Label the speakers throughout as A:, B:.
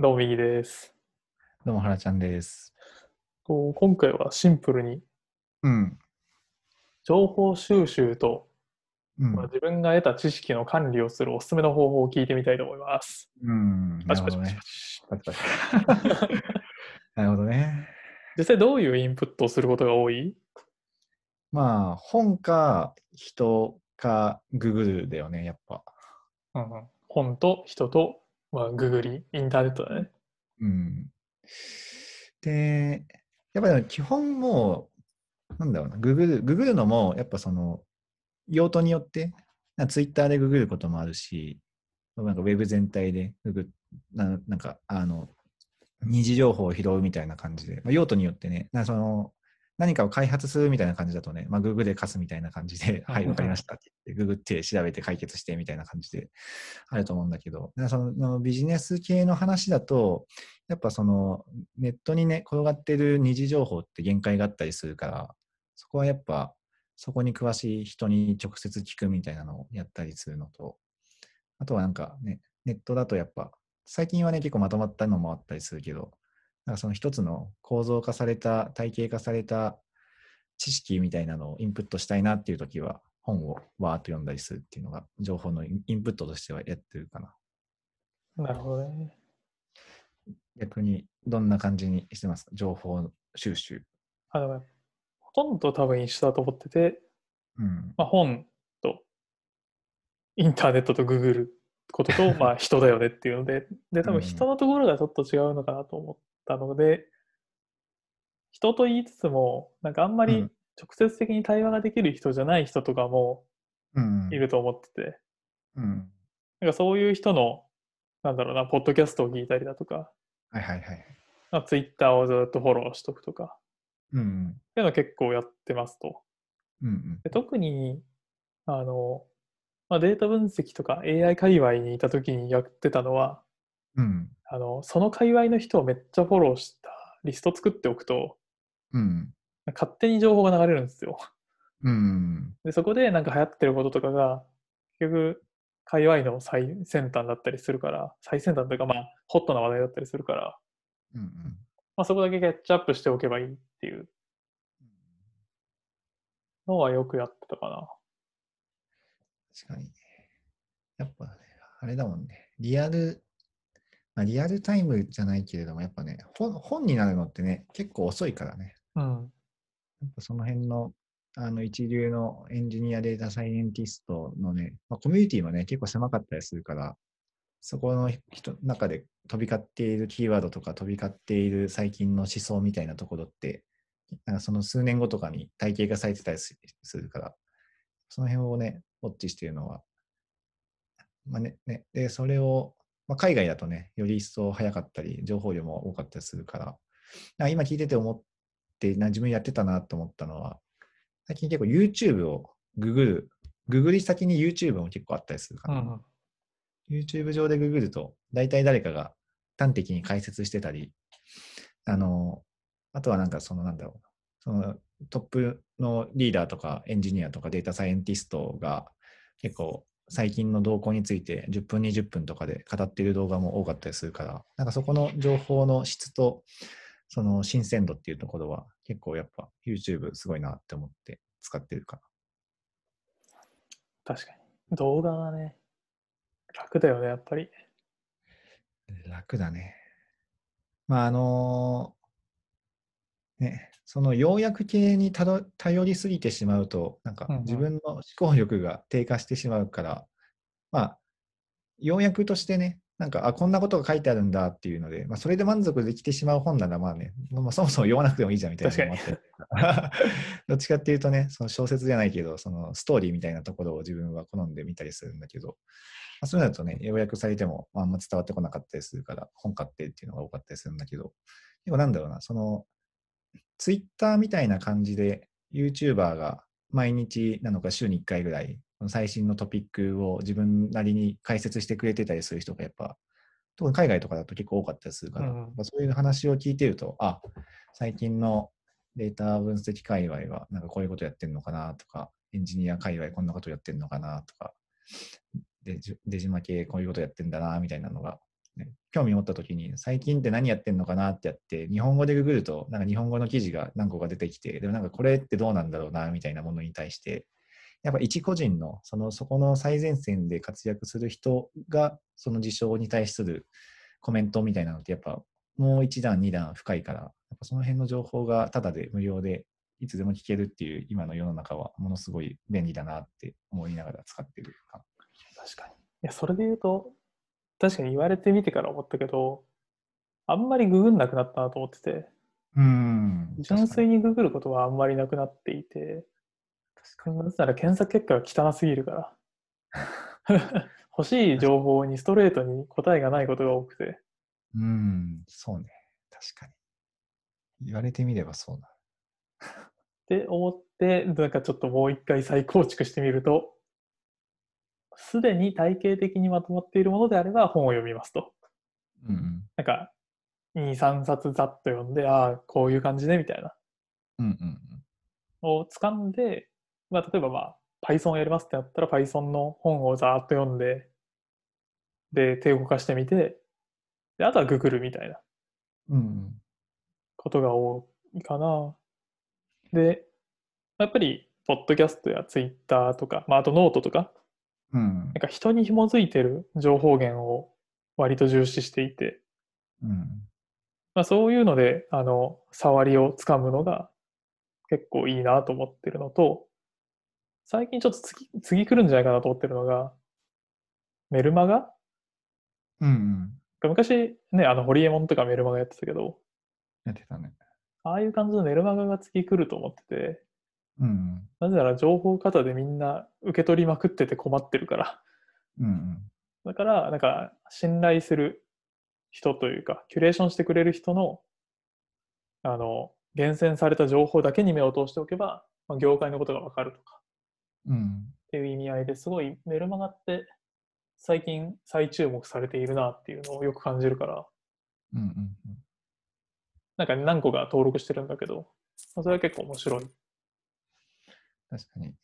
A: どうも、右です。
B: どうも、はらちゃんです。
A: と今回はシンプルに
B: うん。
A: 情報収集と、
B: うん。
A: まあ、自分が得た知識の管理をするおすすめの方法を聞いてみたいと思います。
B: うん。なるほどね。なるほどね。
A: 実際どういうインプットをすることが多い？
B: まあ、本か人かググルだよね、やっぱ。
A: うんうん本と人と、まあ、ググり、インターネットだね。
B: うん。で、やっぱり基本もう、なんだろうな、ググる、ググるのも、やっぱその、用途によって、ツイッターでググることもあるし、なんかウェブ全体でググななんか、あの、二次情報を拾うみたいな感じで、まあ、用途によってね、なその何かを開発するみたいな感じだとね、まあ、Google で貸すみたいな感じで、はい、わかりましたって言って、ググって調べて解決してみたいな感じであると思うんだけど、そのビジネス系の話だと、やっぱそのネットにね、転がってる二次情報って限界があったりするから、そこはやっぱ、そこに詳しい人に直接聞くみたいなのをやったりするのと、あとはなんかね、ネットだとやっぱ、最近はね、結構まとまったのもあったりするけど、なんかその一つの構造化された、体系化された知識みたいなのをインプットしたいなっていう時は、本をわーっと読んだりするっていうのが、情報のインプットとしてはやってるかな。
A: なるほどね。
B: 逆に、どんな感じにしてますか？情報収集。
A: あのほとんど多分一緒だと思ってて、
B: うん。
A: まあ、本とインターネットとググることと、まあ人だよねっていうので、で、多分人のところがちょっと違うのかなと思ったので、人と言いつつも、なんかあんまり
B: うん
A: 直接的に対話ができる人じゃない人とかも
B: うん。
A: いると思ってて、
B: うん。
A: なんかそういう人の、なんだろうな、ポッドキャストを聞いたりだとか、
B: はいはいはい。
A: まあ、ツイッターをずっとフォローしとくとか、
B: うん。
A: っていうのを結構やってますと。
B: うん。
A: で特にあの、まあ、データ分析とか AI 界隈にいた時にやってたのは
B: うん。
A: あのその界隈の人をめっちゃフォローしたリスト作っておくと
B: うん。
A: 勝手に情報が流れるんですよ。
B: うん。
A: でそこでなんか流行ってることとかが結局界隈の最先端だったりするから最先端というかまあホットな話題だったりするから、
B: うん。
A: まあ、そこだけキャッチアップしておけばいいっていうのはよくやってたかな。
B: 確かに。やっぱね、あれだもんね。リアル、まあ、リアルタイムじゃないけれども、やっぱね、本本になるのってね、結構遅いからね。
A: うん。
B: やっぱその辺の、あの一流のエンジニアデータサイエンティストのね、まあ、コミュニティもね、結構狭かったりするから、そこの人中で飛び交っているキーワードとか飛び交っている最近の思想みたいなところって、なんかその数年後とかに体系化されてたりするから、その辺をね、ウォッチしているのは、まあね、ねで、それを、まあ、海外だとね、より一層早かったり、情報量も多かったりするから、か今聞いてて思って、な自分やってたなと思ったのは、最近結構 YouTube をググる、ググり先に YouTube も結構あったりするから、
A: うん。
B: YouTube 上でググると、大体誰かが端的に解説してたり、あの、あとはなんかそのなんだろう、そのトップのリーダーとかエンジニアとかデータサイエンティストが結構最近の動向について10分、20分とかで語っている動画も多かったりするから、なんかそこの情報の質とその新鮮度っていうところは結構やっぱ YouTube すごいなって思って使ってるか
A: 確かに。動画がね、楽だよね、やっぱり。
B: な。楽だね。まああのね、その要約系に頼りすぎてしまうと、なんか
A: うんうん。
B: 自分の思考力が低下してしまうから、まあ、要約としてね、なんか、あ、こんなことが書いてあるんだっていうので、まあ、それで満足できてしまう本なら、まあね、まあ、そもそも読まなくてもいいじゃんみたいなのもあったり どっちかっていうとね、その小説じゃないけど、そのストーリーみたいなところを自分は好んで見たりするんだけど、まあ、そういうのだとね、要約されてもあんま伝わってこなかったりするから、本買ってっていうのが多かったりするんだけど、でもなんだろうな、その、ツイッターみたいな感じで、YouTuber が毎日なのか週に1回ぐらい、最新のトピックを自分なりに解説してくれてたりする人がやっぱ、特に海外とかだと結構多かったりするから、
A: うん
B: そういう話を聞いてると、あ、最近のデータ分析界隈はなんかこういうことやってるのかなとか、エンジニア界隈こんなことやってるのかなとか、でデジマ系こういうことやってんだなみたいなのがね、興味持った時に、最近って何やってんのかなってやって、日本語でググると、なんか日本語の記事が何個か出てきて、でもなんかこれってどうなんだろうな、みたいなものに対して、やっぱ一個人の、その、そこの最前線で活躍する人が、その事象に対するコメントみたいなのって、やっぱもう一段、二段深いから、やっぱその辺の情報がただで無料でいつでも聞けるっていう今の世の中はものすごい便利だなって思いながら使ってるか
A: 確かに。いや、それで言うと、確かに言われてみてから思ったけど、あんまりググんなくなったなと思ってて、
B: うん
A: 純粋にググることはあんまりなくなっていて、なぜなら検索結果が汚すぎるから。欲しい情報にストレートに答えがないことが多くて、
B: うん、そうね。確かに。言われてみればそうだ。
A: って思って、なんかちょっともう一回再構築してみると、すでに体系的にまとまっているものであれば本を読みますと。
B: うんうん。
A: なんか、2、3冊ざっと読んで、ああ、こういう感じね、みたいな。
B: うんうん
A: を掴んで、まあ、例えばまあ、Python やりますってなったら Python の本をざーっと読んで、で、手を動かしてみて、で、あとは Google みたいなことが多いかな。で、やっぱり、ポッドキャストや Twitter とか、まあ、あとノートとか、
B: うん。うん
A: なんか人に紐づいてる情報源を割と重視していて、
B: うん。
A: まあ、そういうので、あの、触りをつかむのが結構いいなと思ってるのと、最近ちょっと次、次来るんじゃないかなと思ってるのが、メルマガ？
B: うんうん。
A: 昔ね、あの、ホリエモンとかメルマガやってたけど、
B: やってたね。
A: ああいう感じのメルマガが次来ると思ってて、
B: うん
A: なぜなら情報過多でみんな受け取りまくってて困ってるから。
B: うん。うん
A: だから、なんか、信頼する人というか、キュレーションしてくれる人の、あの、厳選された情報だけに目を通しておけば、まあ、業界のことがわかるとか
B: うん。うん。
A: っていう意味合いですごいメルマガって最近再注目されているなっていうのをよく感じるから、
B: うんうん
A: なんか何個か登録してるんだけど、まあそれは結構面白い。
B: 確かに。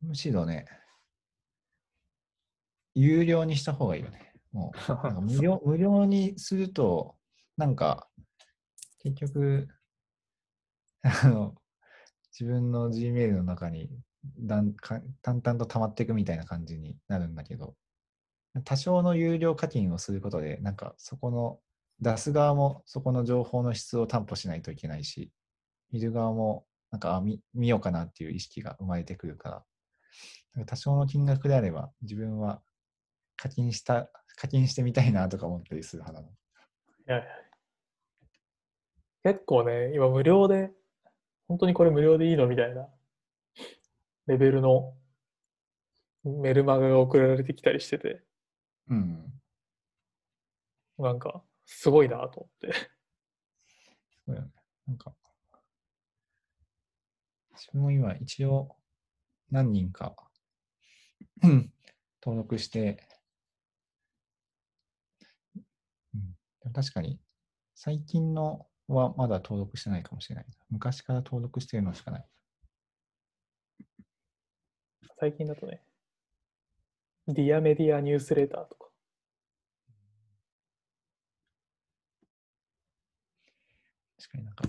B: むしろね、有料にした方がいいよね。もう、無料無料にすると、なんか、結局、あの、自分の Gmail の中にだんか淡々と溜まっていくみたいな感じになるんだけど、多少の有料課金をすることで、なんかそこの出す側もそこの情報の質を担保しないといけないし、見る側もなんかあ見見ようかなっていう意識が生まれてくるから、多少の金額であれば自分は課金した、課金してみたいなとか思ったりする派なの。
A: いやいや結構ね、今無料で、本当にこれ無料でいいのみたいなレベルのメルマガが送られてきたりしてて、
B: うん。
A: なんかすごいなと思って。
B: そうよね。なんか、自分も今一応何人かうん登録して、うん、でも確かに最近のはまだ登録してないかもしれないな。昔から登録してるのしかない。
A: 最近だとね、ディアメディアニュースレーターとか。
B: 確かになんか、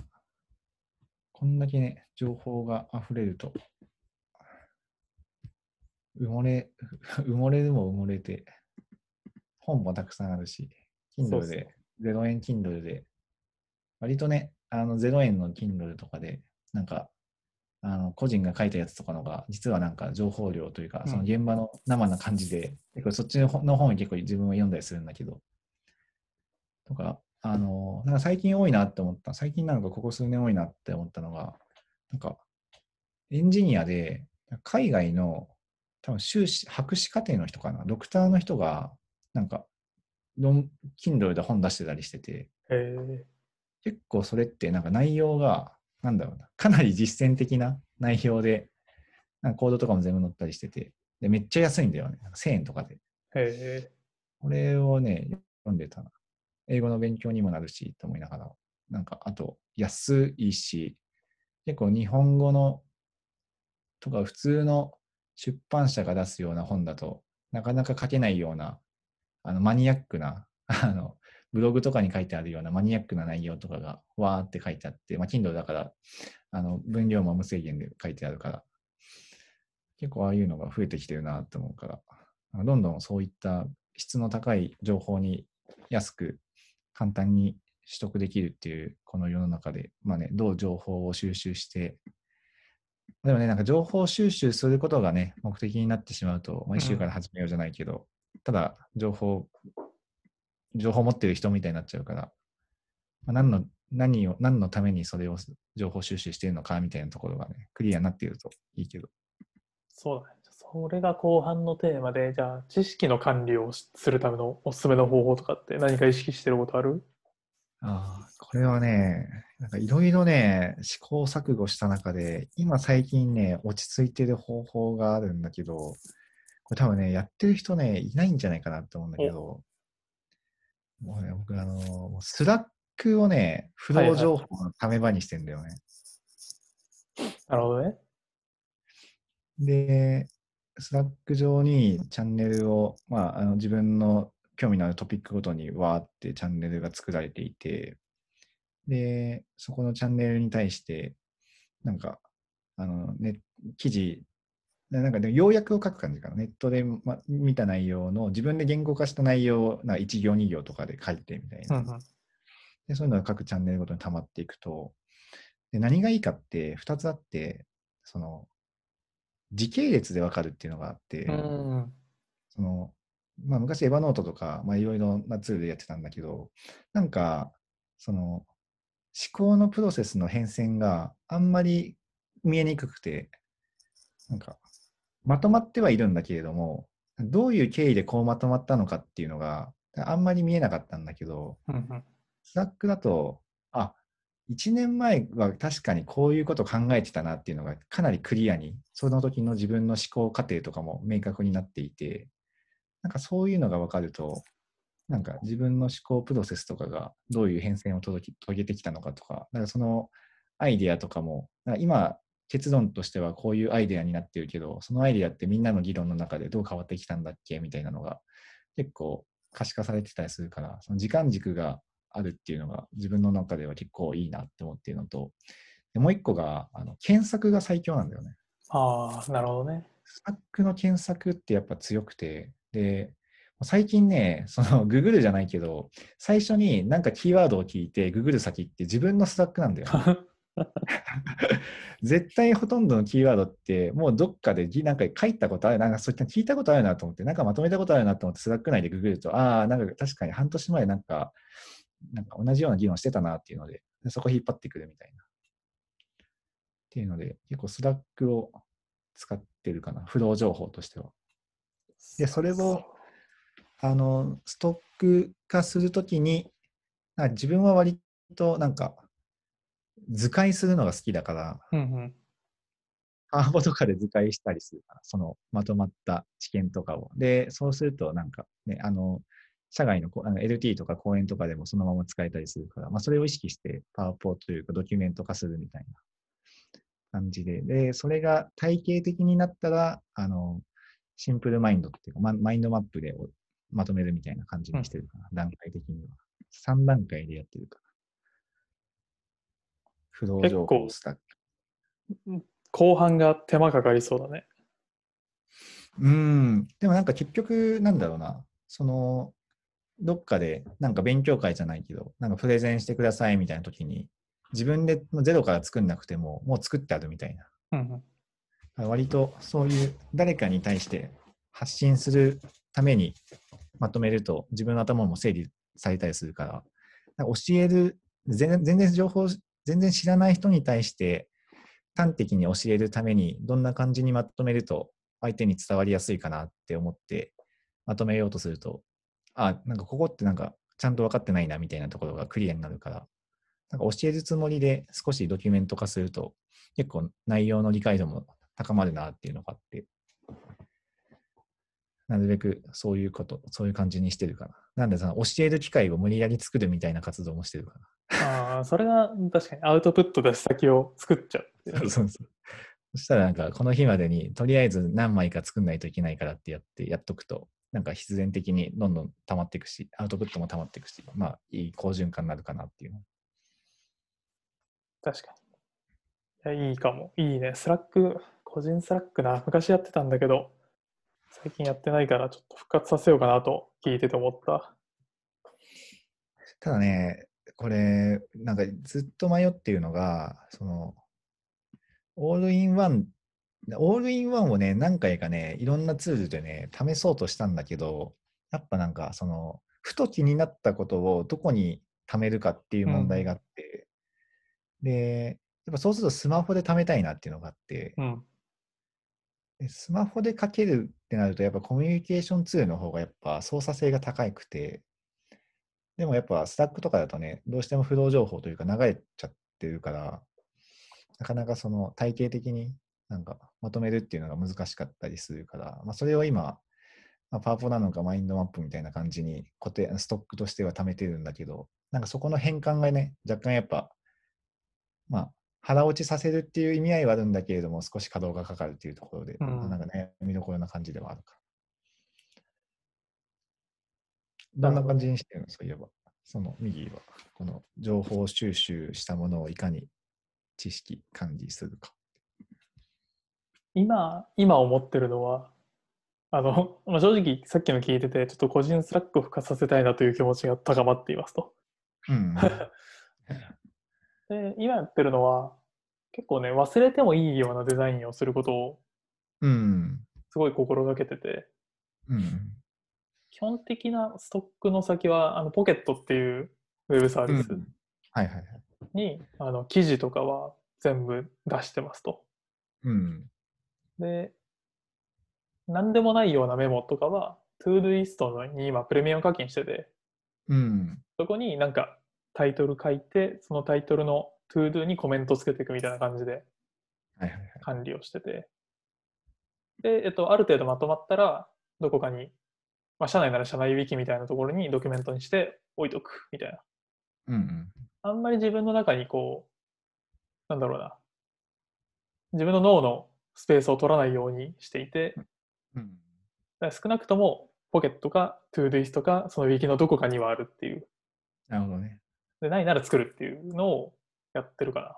B: こんだけね、情報が溢れると、埋もれ、埋もれるも埋もれて、本もたくさんあるし、Kindle で、0円 Kindle で、割とね、あの0円の Kindle とかで、なんか、あの個人が書いたやつとかのが、実はなんか情報量というか、
A: うん。
B: その現場の生な感じで、結構そっちの本の本を結構自分は読んだりするんだけど、とか、あの、なんか最近多いなって思った、最近なんかここ数年多いなって思ったのが、なんか、エンジニアで、海外の多分修士、博士課程の人かな、ドクターの人が、なんか、論 Kindle で本出してたりしてて、
A: え
B: 結構それってなんか内容が、なんだろうな、かなり実践的な内容で、なんかコードとかも全部載ったりしてて、でめっちゃ安いんだよね。なんか1000円とかで。これをね、読んでたな。英語の勉強にもなるし、と思いながら、なんか、あと、安いし、結構日本語の、とか普通の出版社が出すような本だとなかなか書けないようなあのマニアックな、あの、ブログとかに書いてあるようなマニアックな内容とかがわーって書いてあって、まあ、Kindle だから、あの、分量も無制限で書いてあるから、結構ああいうのが増えてきてるなと思うから、どんどんそういった質の高い情報に安く簡単に取得できるっていうこの世の中で、まあね、どう情報を収集して、でもね、なんか情報収集することがね、目的になってしまうと、まあ、一週から始めようじゃないけど、ただ情報、情報を持ってる人みたいになっちゃうから、まあ、何の、何を、何のためにそれを情報収集しているのかみたいなところがね、クリアになっているといいけど。
A: そうだね。それが後半のテーマで、じゃあ、知識の管理をするためのおすすめの方法とかって何か意識してることある？
B: ああ、これはね、なんかいろいろね、試行錯誤した中で、今最近ね、落ち着いてる方法があるんだけど、これ多分ね、やってる人ね、いないんじゃないかなと思うんだけど、もうね、僕、あの、 Slackをね、フロー情報の溜め場にしてんだよね。
A: なるほどね。
B: で、 Slack上にチャンネルを、まあ、あの自分の興味のあるトピックごとにわーってチャンネルが作られていて、で、そこのチャンネルに対して、なんか、あの、ね、記事、ななんかで要約を書く感じかな。ネットで、ま、見た内容の自分で言語化した内容をなんか1行2行とかで書いてみたいな。
A: うんうん。
B: でそういうのが各チャンネルごとに溜まっていくと、で何がいいかって2つあって、その、時系列でわかるっていうのがあって、
A: うん。
B: その、まあ昔エヴァノートとか、まあいろいろなツールでやってたんだけど、なんか、その、思考のプロセスの変遷があんまり見えにくくて、なんか、まとまってはいるんだけれども、どういう経緯でこうまとまったのかっていうのがあんまり見えなかったんだけど。Slackだと、あ、1年前は確かにこういうこと考えてたなっていうのがかなりクリアに、その時の自分の思考過程とかも明確になっていて、なんかそういうのが分かると、なんか自分の思考プロセスとかがどういう変遷を届き遂げてきたのかとか、なんかそのアイデアとかも、今結論としてはこういうアイデアになってるけど、そのアイデアってみんなの議論の中でどう変わってきたんだっけみたいなのが結構可視化されてたりするから、その時間軸があるっていうのが自分の中では結構いいなって思っているのと、でもう一個があの検索が最強なんだよね。
A: ああ、なるほどね。
B: Slackの検索ってやっぱ強くて、で、最近ね、そのググるじゃないけど、最初になんかキーワードを聞いてググる先って自分の Slack なんだよ、ね。絶対ほとんどのキーワードってもうどっかでぎなんか書いたことある、なんかそういった聞いたことあるなと思って、なんかまとめたことあるなと思って Slack内でググると、ああ、なんか確かに半年前なんか、なんか同じような議論してたなっていうので、でそこ引っ張ってくるみたいな。っていうので、結構 Slackを使ってるかな、フロー情報としては。でそれをあの、ストック化するときに、自分は割となんか図解するのが好きだから、
A: うんうん。
B: パワポとかで図解したりするから、そのまとまった知見とかを。で、そうするとなんかね、あの、社外のこあの LT とか講演とかでもそのまま使えたりするから、まあ、それを意識してパワポというかドキュメント化するみたいな感じで、で、それが体系的になったら、あの、シンプルマインドっていうか、ママインドマップでおまとめるみたいな感じにしてるかな、段階的には。3段階でやってるから。不動情報スタック。
A: 後半が手間かかりそうだね。
B: うん、でもなんか結局、なんだろうな、その、どっかで、なんか勉強会じゃないけど、なんかプレゼンしてくださいみたいな時に、自分でゼロから作んなくても、もう作ってあるみたいな。
A: うんうん。
B: 割とそういう誰かに対して発信するためにまとめると、自分の頭も整理されたりするから、なんか教える、全全然情報、全然知らない人に対して端的に教えるために、どんな感じにまとめると相手に伝わりやすいかなって思ってまとめようとすると、あ、なんかここってなんかちゃんと分かってないなみたいなところがクリアになるから、なんか教えるつもりで少しドキュメント化すると、結構内容の理解度も高まるなっていうのがあって、なるべくそういうこと、そういう感じにしてるかな。なんでその教える機会を無理やり作るみたいな活動もしてるか
A: ああ、それが確かにアウトプット出し先を作っちゃうっていう。
B: そうそう。そしたらなんかこの日までにとりあえず何枚か作んないといけないからってやってやっとくと、なんか必然的にどんどん溜まっていくし、アウトプットも溜まっていくし、まあ、いい好循環になるかなっていうの。
A: 確かに。いや、いいかも。いいね。 Slack、個人 Slackな。昔やってたんだけど、最近やってないから、ちょっと復活させようかなと聞いてて思った。
B: ただね、これ、なんかずっと迷っているのが、その、オールインワン、オールインワンをね、何回かね、いろんなツールでね、試そうとしたんだけど、やっぱなんか、その、ふと気になったことをどこに貯めるかっていう問題があって、で、やっぱそうするとスマホで貯めたいなっていうのがあって、
A: うん。
B: スマホで書けるってなると、やっぱコミュニケーションツールの方がやっぱ操作性が高くて、でもやっぱスタックとかだとね、どうしても不動情報というか流れちゃってるから、なかなかその体系的になんかまとめるっていうのが難しかったりするから、まあ、それを今、まあ、パワポなのかマインドマップみたいな感じに固定、ストックとしては貯めてるんだけど、なんかそこの変換がね、若干やっぱ、まあ、腹落ちさせるっていう意味合いはあるんだけれども、少し稼働がかかるっていうところで、
A: うん
B: なんかね、見どころな感じではあるか。どんな感じにしてるのそういえば。その右は、この情報収集したものをいかに知識管理するか。
A: 今、今思ってるのは、あの、まあ、正直さっきの聞いてて、ちょっと個人 Slackを復活させたいなという気持ちが高まっていますと。
B: うん。
A: で、今やってるのは、結構ね、忘れてもいいようなデザインをすることを
B: うん。
A: すごい心がけてて、
B: うん。
A: 基本的なストックの先は、あのポケットっていうウェブサービス。に、あの記事とかは全部出してますと。
B: うん。
A: で、何でもないようなメモとかは、 Todoistに今プレミアム課金してて、
B: うん。
A: そこになんかタイトル書いて、そのタイトルの ToDoにコメントつけていくみたいな感じで。管理をしてて、で、えっと、ある程度まとまったら、どこかに、まあ、社内なら社内ウィキみたいなところにドキュメントにして置いとくみたいな。
B: うんうん。
A: あんまり自分の中にこう、なんだろうな、自分の脳のスペースを取らないようにしていて、
B: うん。
A: だ少なくともポケットか Todoistかそのウィキのどこかにはあるっていう。
B: なるほどね。
A: で、ないなら作るっていうのをやってるかな。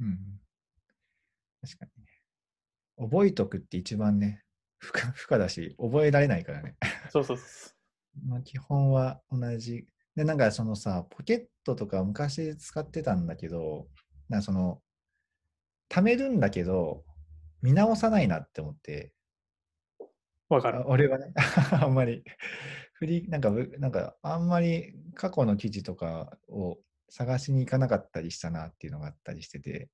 B: うん。確かにね。覚えとくって一番ね、負荷負荷だし、覚えられないからね。
A: そうそうそう。
B: まあ、基本は同じ。で、なんかそのさ、ポケットとか昔使ってたんだけど、なんかその、貯めるんだけど、見直さないなって思って、
A: わかる
B: あ。俺はね、あんまり、振り、なんか、なんか、あんまり過去の記事とかを探しに行かなかったりしたなっていうのがあったりしてて、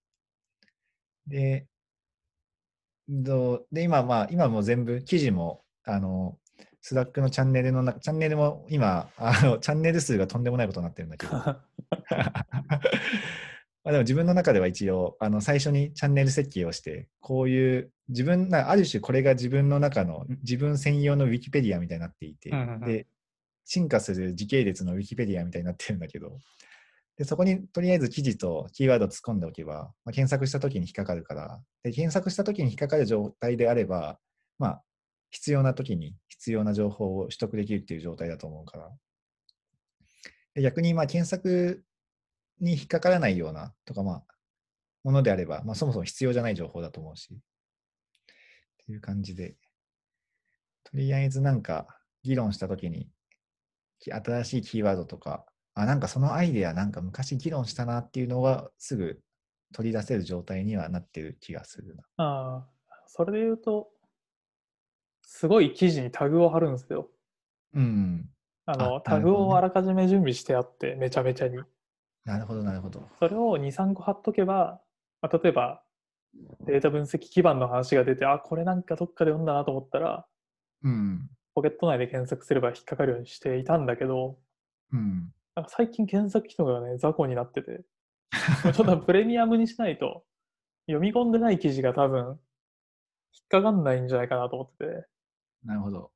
B: で、どうで、今、まあ、今も全部、記事も、あの、 Slackのチャンネルの中、チャンネルも今、あの、チャンネル数がとんでもないことになってるんだけど、まあでも自分の中では一応、あの最初にチャンネル設計をして、こういう自分な、ある種これが自分の中の自分専用のウィキペディアみたいになっていて、
A: うんうんうん
B: で、進化する時系列のウィキペディアみたいになってるんだけど、でそこにとりあえず記事とキーワードを突っ込んでおけば、まあ、検索したときに引っかかるから、で検索したときに引っかかる状態であれば、まあ、必要なときに必要な情報を取得できるっていう状態だと思うから。で逆に、まあ、検索に引っかからないようなとか、まあ、ものであれば、まあ、そもそも必要じゃない情報だと思うし。っていう感じで、とりあえずなんか議論したときに、き新しいキーワードとか、あ、なんかそのアイデアなんか昔議論したなっていうのはすぐ取り出せる状態にはなってる気がするな。
A: ああ、それで言うと、すごい記事にタグを貼るんですよ。
B: うん。
A: あの、
B: あ
A: タグをあらかじめ準備してあって、めちゃめちゃに。
B: なるほど、なるほど。
A: それを2、3個貼っとけば、まあ、例えばデータ分析基盤の話が出て、あ、これなんかどっかで読んだなと思ったら、
B: うん。
A: ポケット内で検索すれば引っかかるようにしていたんだけど、
B: うん。
A: なんか最近検索機能がね、雑魚になってて、ちょっとプレミアムにしないと、読み込んでない記事が多分、引っかかんないんじゃないかなと思ってて、
B: なるほど。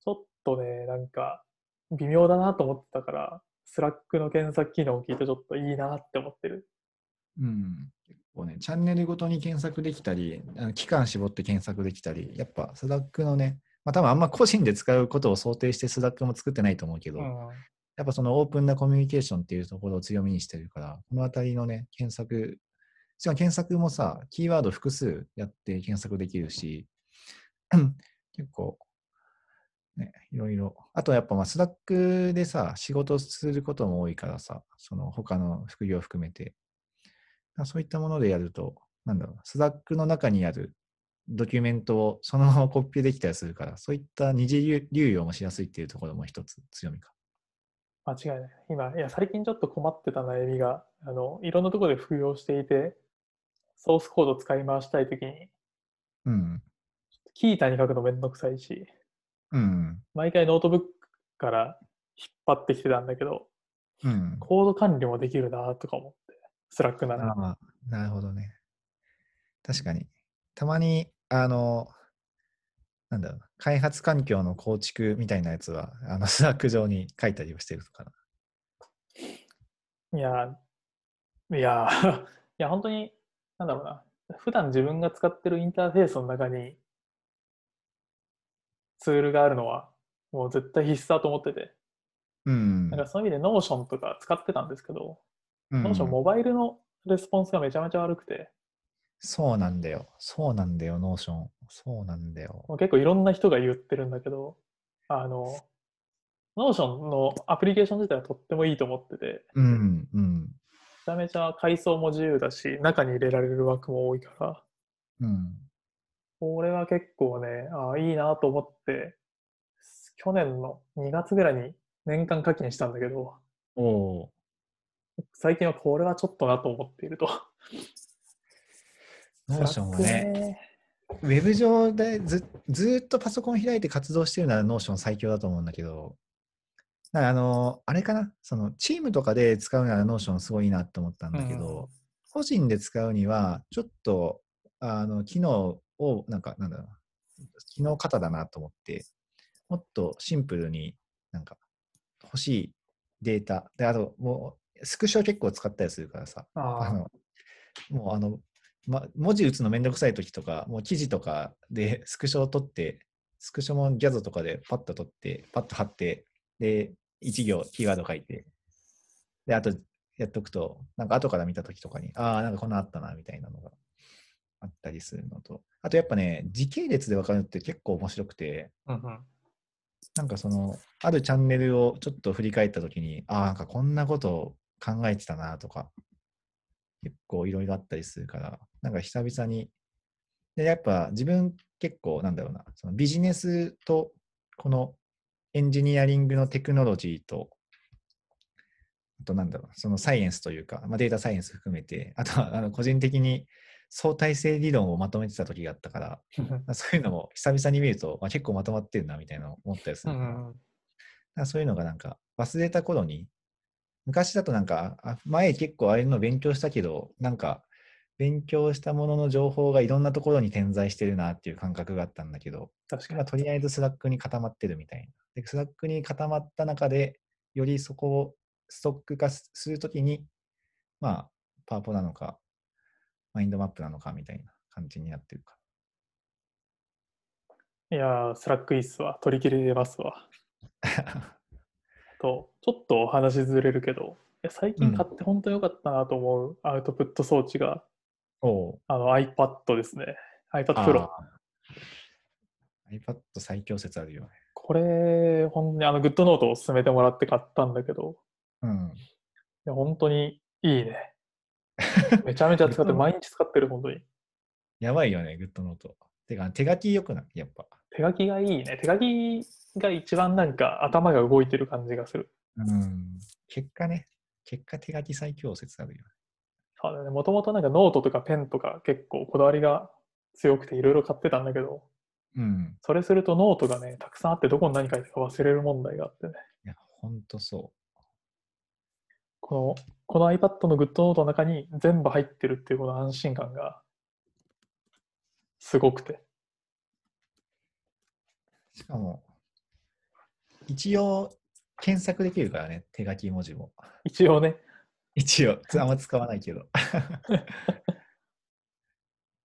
A: ちょっとね、なんか、微妙だなと思ってたから、 Slack の検索機能を聞いてちょっといいなって思ってる。
B: うん。結構ね、チャンネルごとに検索できたり、あの期間絞って検索できたり、やっぱ Slack のね、まあ多分あんま個人で使うことを想定して Slack も作ってないと思うけど、
A: うん。
B: やっぱそのオープンなコミュニケーションっていうところを強みにしてるから、このあたりのね、検索、しかも検索もさ、キーワード複数やって検索できるし、結構、ね、いろいろ。あとやっぱまあ Slack でさ、仕事することも多いからさ、その他の副業を含めて。そういったものでやると、なんだろう、 Slack の中にあるドキュメントをそのままコピーできたりするから、そういった二次流用もしやすいっていうところも一つ強みか。
A: 間違いない。今、いや、最近ちょっと困ってた悩みが、あの、いろんなところで副業していて、ソースコード使い回したいときに、
B: うん。
A: Qiita に書くのめんどくさいし、
B: うん。
A: 毎回ノートブックから引っ張ってきてたんだけど、
B: うん。
A: コード管理もできるなとか思って、 Slack なら。
B: ああ、なるほどね。確かに。たまに、あの、なんだろうな、開発環境の構築みたいなやつは、あの、Slack 上に書いたりをしてるとかな。
A: いや、いや、いや、本当に、なんだろうな、普段自分が使ってるインターフェースの中にツールがあるのは、もう絶対必須だと思ってて、
B: うん。
A: なんかそういう意味で Notion とか使ってたんですけど、
B: うん
A: Notion モバイルのレスポンスがめちゃめちゃ悪くて、
B: そうなんだよ。そうなんだよ、 Notion。そうなんだよ。
A: 結構いろんな人が言ってるんだけど、あの、Notion のアプリケーション自体はとってもいいと思ってて、
B: うん、うん、
A: めちゃめちゃ階層も自由だし、中に入れられる枠も多いから、
B: うん。
A: これは結構ね、ああ、いいなと思って、去年の2月ぐらいに年間課金したんだけど、
B: おお
A: 最近はこれはちょっとなと思っていると。
B: ー、 Notion はね、ウェブ上でずずーっとパソコン開いて活動してるなら Notion 最強だと思うんだけど、だからあの、あれかな、そのチームとかで使うなら Notion すごいいいなと思ったんだけど、
A: うん。
B: 個人で使うには、ちょっと、あの、機能を、なんか、なんだろうな、機能型だなと思って、もっとシンプルになんか、欲しいデータ、で、あと、もう、スクショ結構使ったりするからさ、あ
A: あ
B: の、もうあの、ま、文字打つのめんどくさい時とか、もう記事とかで スクショを取って、スクショもギャズとかでパッと取って、パッと貼って、で、1行キーワード書いて、で、あとやっとくと、なんか後から見た時とかに、ああ、なんかこんなあったな、みたいなのがあったりするのと、あとやっぱね、時系列で分かるのって結構面白くて、
A: あ、うんうん。
B: なんかその、あるチャンネルをちょっと振り返ったときに、ああ、なんかこんなことを考えてたなとか、結構いろいろあったりするから、なんか久々に、で、やっぱ自分結構なんだろうな、そのビジネスとこのエンジニアリングのテクノロジーと、あとなんだろう、そのサイエンスというか、まあ、データサイエンス含めて、あとはあの個人的に相対性理論をまとめてた時があったから、ま あそういうのも久々に見ると、まあ、結構まとまってるなみたいなの思ったりするから、
A: うんうん
B: だからそういうのがなんか忘れた頃に、昔だとなんか、あ前結構ああいうの勉強したけど、なんか勉強したものの情報がいろんなところに点在してるなっていう感覚があったんだけど、
A: 確かに。
B: 今とりあえず Slack に固まってるみたいな。で、 Slack に固まった中で、よりそこをストック化すするときに、まあ、パワポなのか、マインドマップなのかみたいな感じになってるか
A: いやー、 Slack いいっすわ。取り切れますわ。
B: ら。
A: と、ちょっとお話ずれるけど、いや最近買って本当に良かったなと思うアウトプット装置が、
B: おう
A: あの iPad ですね。iPad Pro。
B: iPad 最強説あるよね。
A: これ、本当にあの GoodNotes を勧めてもらって買ったんだけど、
B: うん。
A: いや本当にいいね。めちゃめちゃ使ってる、毎日使ってる、本当に。
B: やばいよね、 GoodNotes。てか、手書きよくない？やっぱ。
A: 手書きがいいね。手書きが一番なんか頭が動いてる感じがする。
B: うん。結果ね、結果手書き最強説あるよね。
A: そうだね。もともとなんかノートとかペンとか結構こだわりが強くていろいろ買ってたんだけど、
B: うん。
A: それするとノートがね、たくさんあってどこに何書いてるか忘れる問題があってね。
B: いや、ほんとそ
A: この、この iPad の GoodNotes の中に全部入ってるっていうこの安心感がすごくて。
B: う。しかも、一応、検索できるからね、手書き文字も。
A: 一応ね、
B: 一応、あんま使わないけど。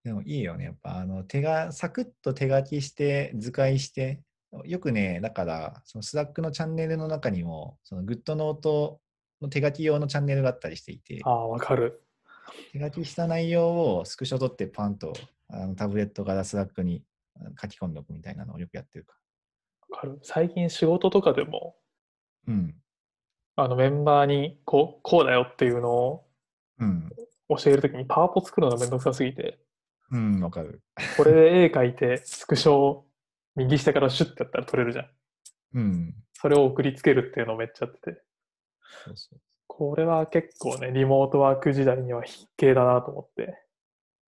B: でもいいよね、やっぱ、あの、手が、サクッと手書きして、図解して、よくね、だから、その Slack のチャンネルの中にも、その GoodNotes の手書き用のチャンネルがあったりしていて
A: あ、あ、わかる。
B: 手書きした内容をスクショ取ってパンとあのタブレットから Slack に書き込んでおくみたいなのをよくやってるか
A: わかる。最近仕事とかでも、
B: ら。うん。
A: あのメンバーにこうこうだよっていうのを
B: うん。
A: 教えるときにパワポ作るのがめんどくさすぎて、
B: うん、わかる。
A: これで絵描いてスクショを右下からシュッてやったら撮れるじゃん。
B: うん。
A: それを送りつけるっていうのをめっちゃやってて、
B: そうそう。
A: これは結構ね、リモートワーク時代には必携だなと思って。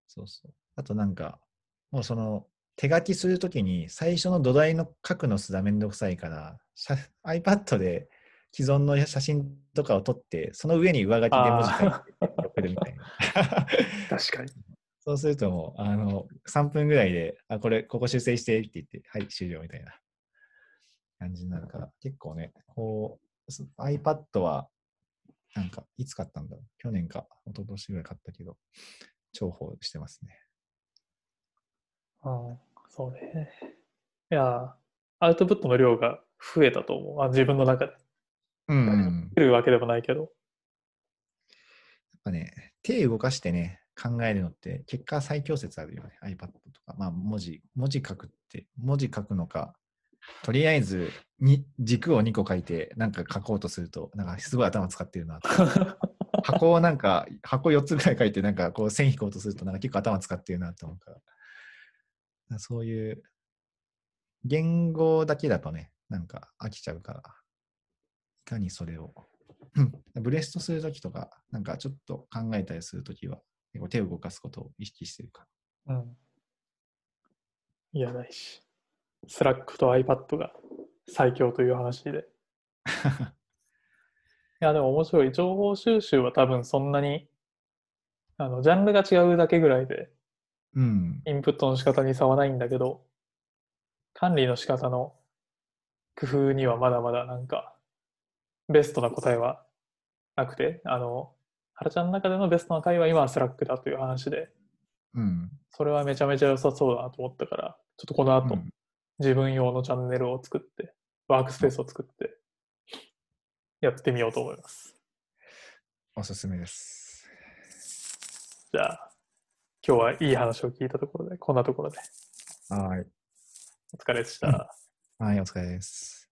B: そうそう。あとなんか、もうその手書きするときに最初の土台の書くのすらめんどくさいから、写 iPad で既存の写真とかを撮って、その上に上書きで文字書いて 送るみたいな。
A: 確かに。
B: そうするともう、あの、3分ぐらいで、あ、これ、ここ修正してって言って、はい、終了みたいな感じになるから、結構ね、こう、す iPad は、なんか、いつ買ったんだろう？去年か、一昨年ぐらい買ったけど、重宝してますね。
A: うん、そうね。いや、アウトプットの量が増えたと思う。あ自分の中で。
B: うん、う
A: るわけでもないけど。
B: やっぱね、手動かしてね、考えるのって、結果最強説あるよね。iPad とか。まあ、文字、文字書くって、文字書くのか、とりあえずに軸を2個書いて、なんか書こうとすると、なんかすごい頭使ってるなと。箱をなんか、箱4つぐらい書いて、なんかこう線引こうとすると、なんか結構頭使ってるなと思うから。そういう、言語だけだとね、なんか飽きちゃうから、いかにそれをうんブレストするときとか、なんかちょっと考えたりするときは、結構手を動かすことを意識してるか
A: うん。いや、ないし。 Slack と iPad が最強という話で。い
B: ら。
A: や、でも面白い。情報収集は多分そんなに、あの、ジャンルが違うだけぐらいで、
B: うん。
A: インプットの仕方に差はないんだけど、管理の仕方の工夫にはまだまだなんか、ベストな答えはなくて、あの、原ちゃんの中でのベストな解は今は Slack だという話で、
B: うん。
A: それはめちゃめちゃ良さそうだなと思ったから、ちょっとこの後、
B: うん
A: 自分用のチャンネルを作って、ワークスペースを作って、やってみようと思います。
B: おすすめです。
A: じゃあ、今日はいい話を聞いたところで、こんなところで、
B: はい。
A: お疲れでした。
B: はい、お疲れです。